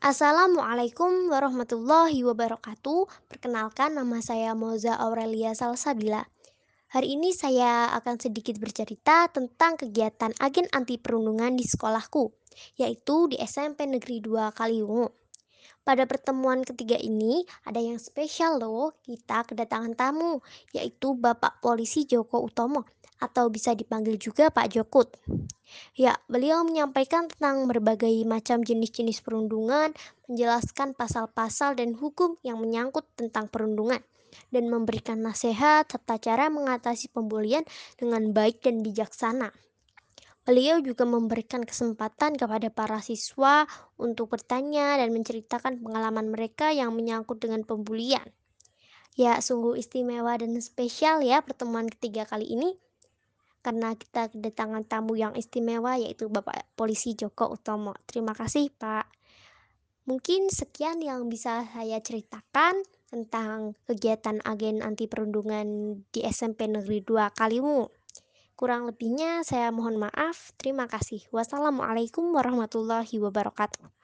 Assalamualaikum warahmatullahi wabarakatuh. Perkenalkan nama saya Moza Aurelia Salsabila. Hari ini saya akan sedikit bercerita tentang kegiatan agen anti perundungan di sekolahku, yaitu di SMP Negeri 2 Kaliwungu. Pada pertemuan ketiga ini ada yang spesial loh, kita kedatangan tamu, yaitu Bapak Polisi Joko Utomo atau bisa dipanggil juga Pak Jokut. Ya, beliau menyampaikan tentang berbagai macam jenis-jenis perundungan, menjelaskan pasal-pasal dan hukum yang menyangkut tentang perundungan, dan memberikan nasihat serta cara mengatasi pembulian dengan baik dan bijaksana. Beliau juga memberikan kesempatan kepada para siswa untuk bertanya dan menceritakan pengalaman mereka yang menyangkut dengan pembulian. Ya, sungguh istimewa dan spesial ya pertemuan ketiga kali ini karena kita kedatangan tamu yang istimewa yaitu Bapak Polisi Joko Utomo. Terima kasih, Pak. Mungkin sekian yang bisa saya ceritakan tentang kegiatan agen anti perundungan di SMP Negeri 2 Kalimu. Kurang lebihnya saya mohon maaf. Terima kasih. Wassalamualaikum warahmatullahi wabarakatuh.